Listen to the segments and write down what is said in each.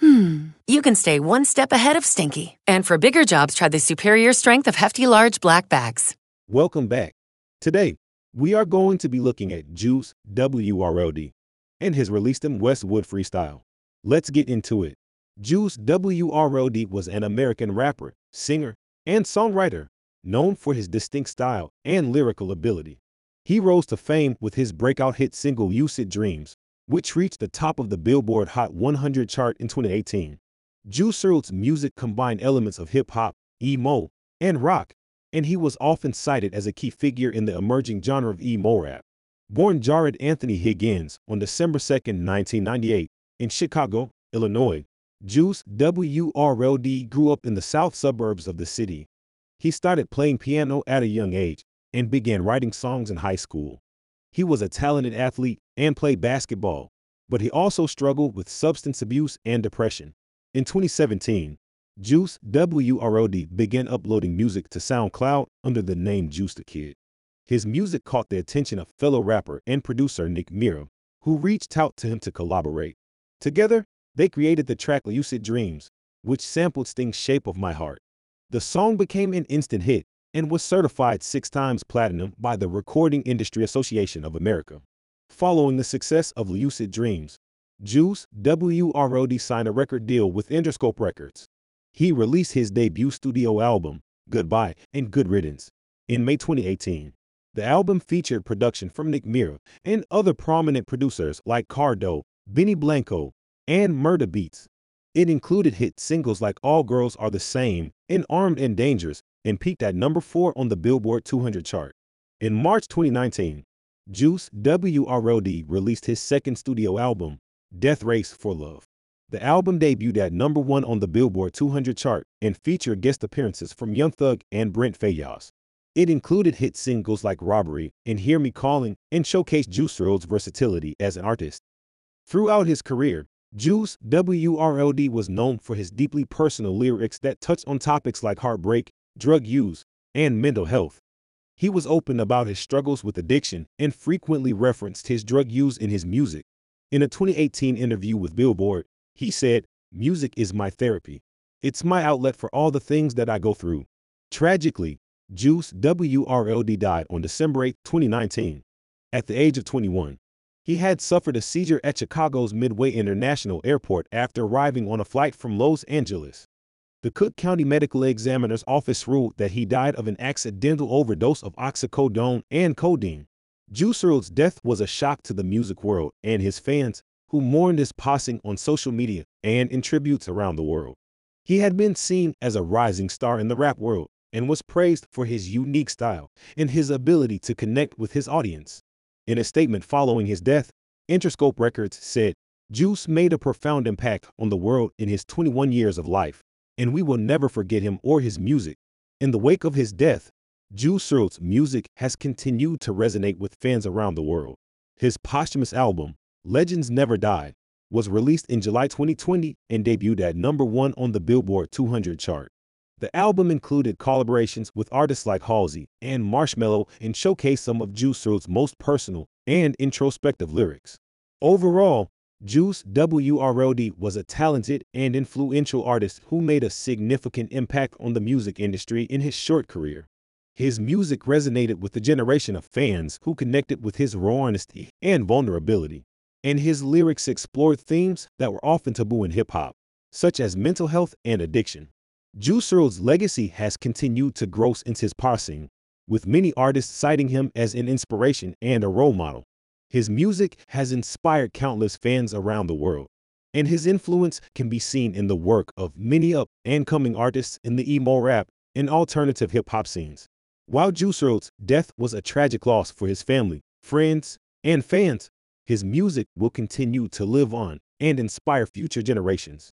hmm, you can stay one step ahead of stinky. And for bigger jobs, try the superior strength of Hefty Large Black Bags. Welcome back. Today, we are going to be looking at Juice WRLD and his released Tim Westwood freestyle. Let's get into it. Juice WRLD was an American rapper, singer, and songwriter known for his distinct style and lyrical ability. He rose to fame with his breakout hit single Lucid Dreams, which reached the top of the Billboard Hot 100 chart in 2018. Juice WRLD's music combined elements of hip hop, emo, and rock, and he was often cited as a key figure in the emerging genre of emo rap. Born Jarad Anthony Higgins on December 2, 1998, in Chicago, Illinois, Juice WRLD grew up in the south suburbs of the city. He started playing piano at a young age and began writing songs in high school. He was a talented athlete and played basketball, but he also struggled with substance abuse and depression. In 2017, Juice WRLD began uploading music to SoundCloud under the name Juice the Kid. His music caught the attention of fellow rapper and producer Nick Mira, who reached out to him to collaborate. Together, they created the track Lucid Dreams, which sampled Sting's Shape of My Heart. The song became an instant hit and was certified six times platinum by the Recording Industry Association of America. Following the success of Lucid Dreams, Juice WRLD signed a record deal with Interscope Records. He released his debut studio album, Goodbye and Good Riddance, in May 2018. The album featured production from Nick Mira and other prominent producers like Cardo, Benny Blanco, and Murder Beats. It included hit singles like All Girls Are the Same and Armed and Dangerous and peaked at number 4 on the Billboard 200 chart. In March 2019, Juice WRLD released his second studio album, Death Race for Love. The album debuted at number 1 on the Billboard 200 chart and featured guest appearances from Young Thug and Brent Faiyaz. It included hit singles like Robbery and Hear Me Calling and showcased Juice WRLD's versatility as an artist. Throughout his career, Juice WRLD was known for his deeply personal lyrics that touched on topics like heartbreak, drug use, and mental health. He was open about his struggles with addiction and frequently referenced his drug use in his music. In a 2018 interview with Billboard, he said, Music is my therapy. It's my outlet for all the things that I go through. Tragically, Juice WRLD died on December 8, 2019, at the age of 21. He had suffered a seizure at Chicago's Midway International Airport after arriving on a flight from Los Angeles. The Cook County Medical Examiner's Office ruled that he died of an accidental overdose of oxycodone and codeine. Juice death was a shock to the music world and his fans, who mourned his passing on social media and in tributes around the world. He had been seen as a rising star in the rap world and was praised for his unique style and his ability to connect with his audience. In a statement following his death, Interscope Records said, Juice made a profound impact on the world in his 21 years of life, and we will never forget him or his music. In the wake of his death, Juice WRLD's music has continued to resonate with fans around the world. His posthumous album, Legends Never Die, was released in July 2020 and debuted at number one on the Billboard 200 chart. The album included collaborations with artists like Halsey and Marshmello and showcased some of Juice WRLD's most personal and introspective lyrics. Overall, Juice WRLD was a talented and influential artist who made a significant impact on the music industry in his short career. His music resonated with a generation of fans who connected with his raw honesty and vulnerability, and his lyrics explored themes that were often taboo in hip hop, such as mental health and addiction. Juice WRLD's legacy has continued to grow since his passing, with many artists citing him as an inspiration and a role model. His music has inspired countless fans around the world, and his influence can be seen in the work of many up and coming artists in the emo rap and alternative hip hop scenes. While Juice WRLD's death was a tragic loss for his family, friends, and fans, his music will continue to live on and inspire future generations.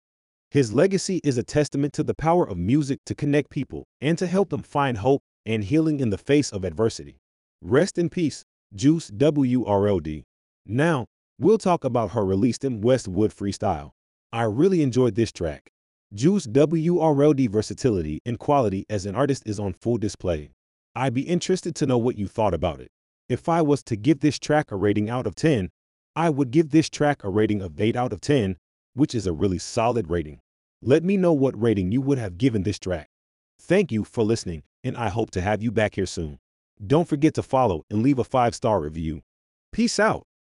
His legacy is a testament to the power of music to connect people and to help them find hope and healing in the face of adversity. Rest in peace, Juice WRLD. Now, we'll talk about her released in Westwood freestyle. I really enjoyed this track. Juice WRLD versatility and quality as an artist is on full display. I'd be interested to know what you thought about it. If I was to give this track a rating out of 10, I would give this track a rating of 8 out of 10, which is a really solid rating. Let me know what rating you would have given this track. Thank you for listening, and I hope to have you back here soon. Don't forget to follow and leave a five star review. Peace out.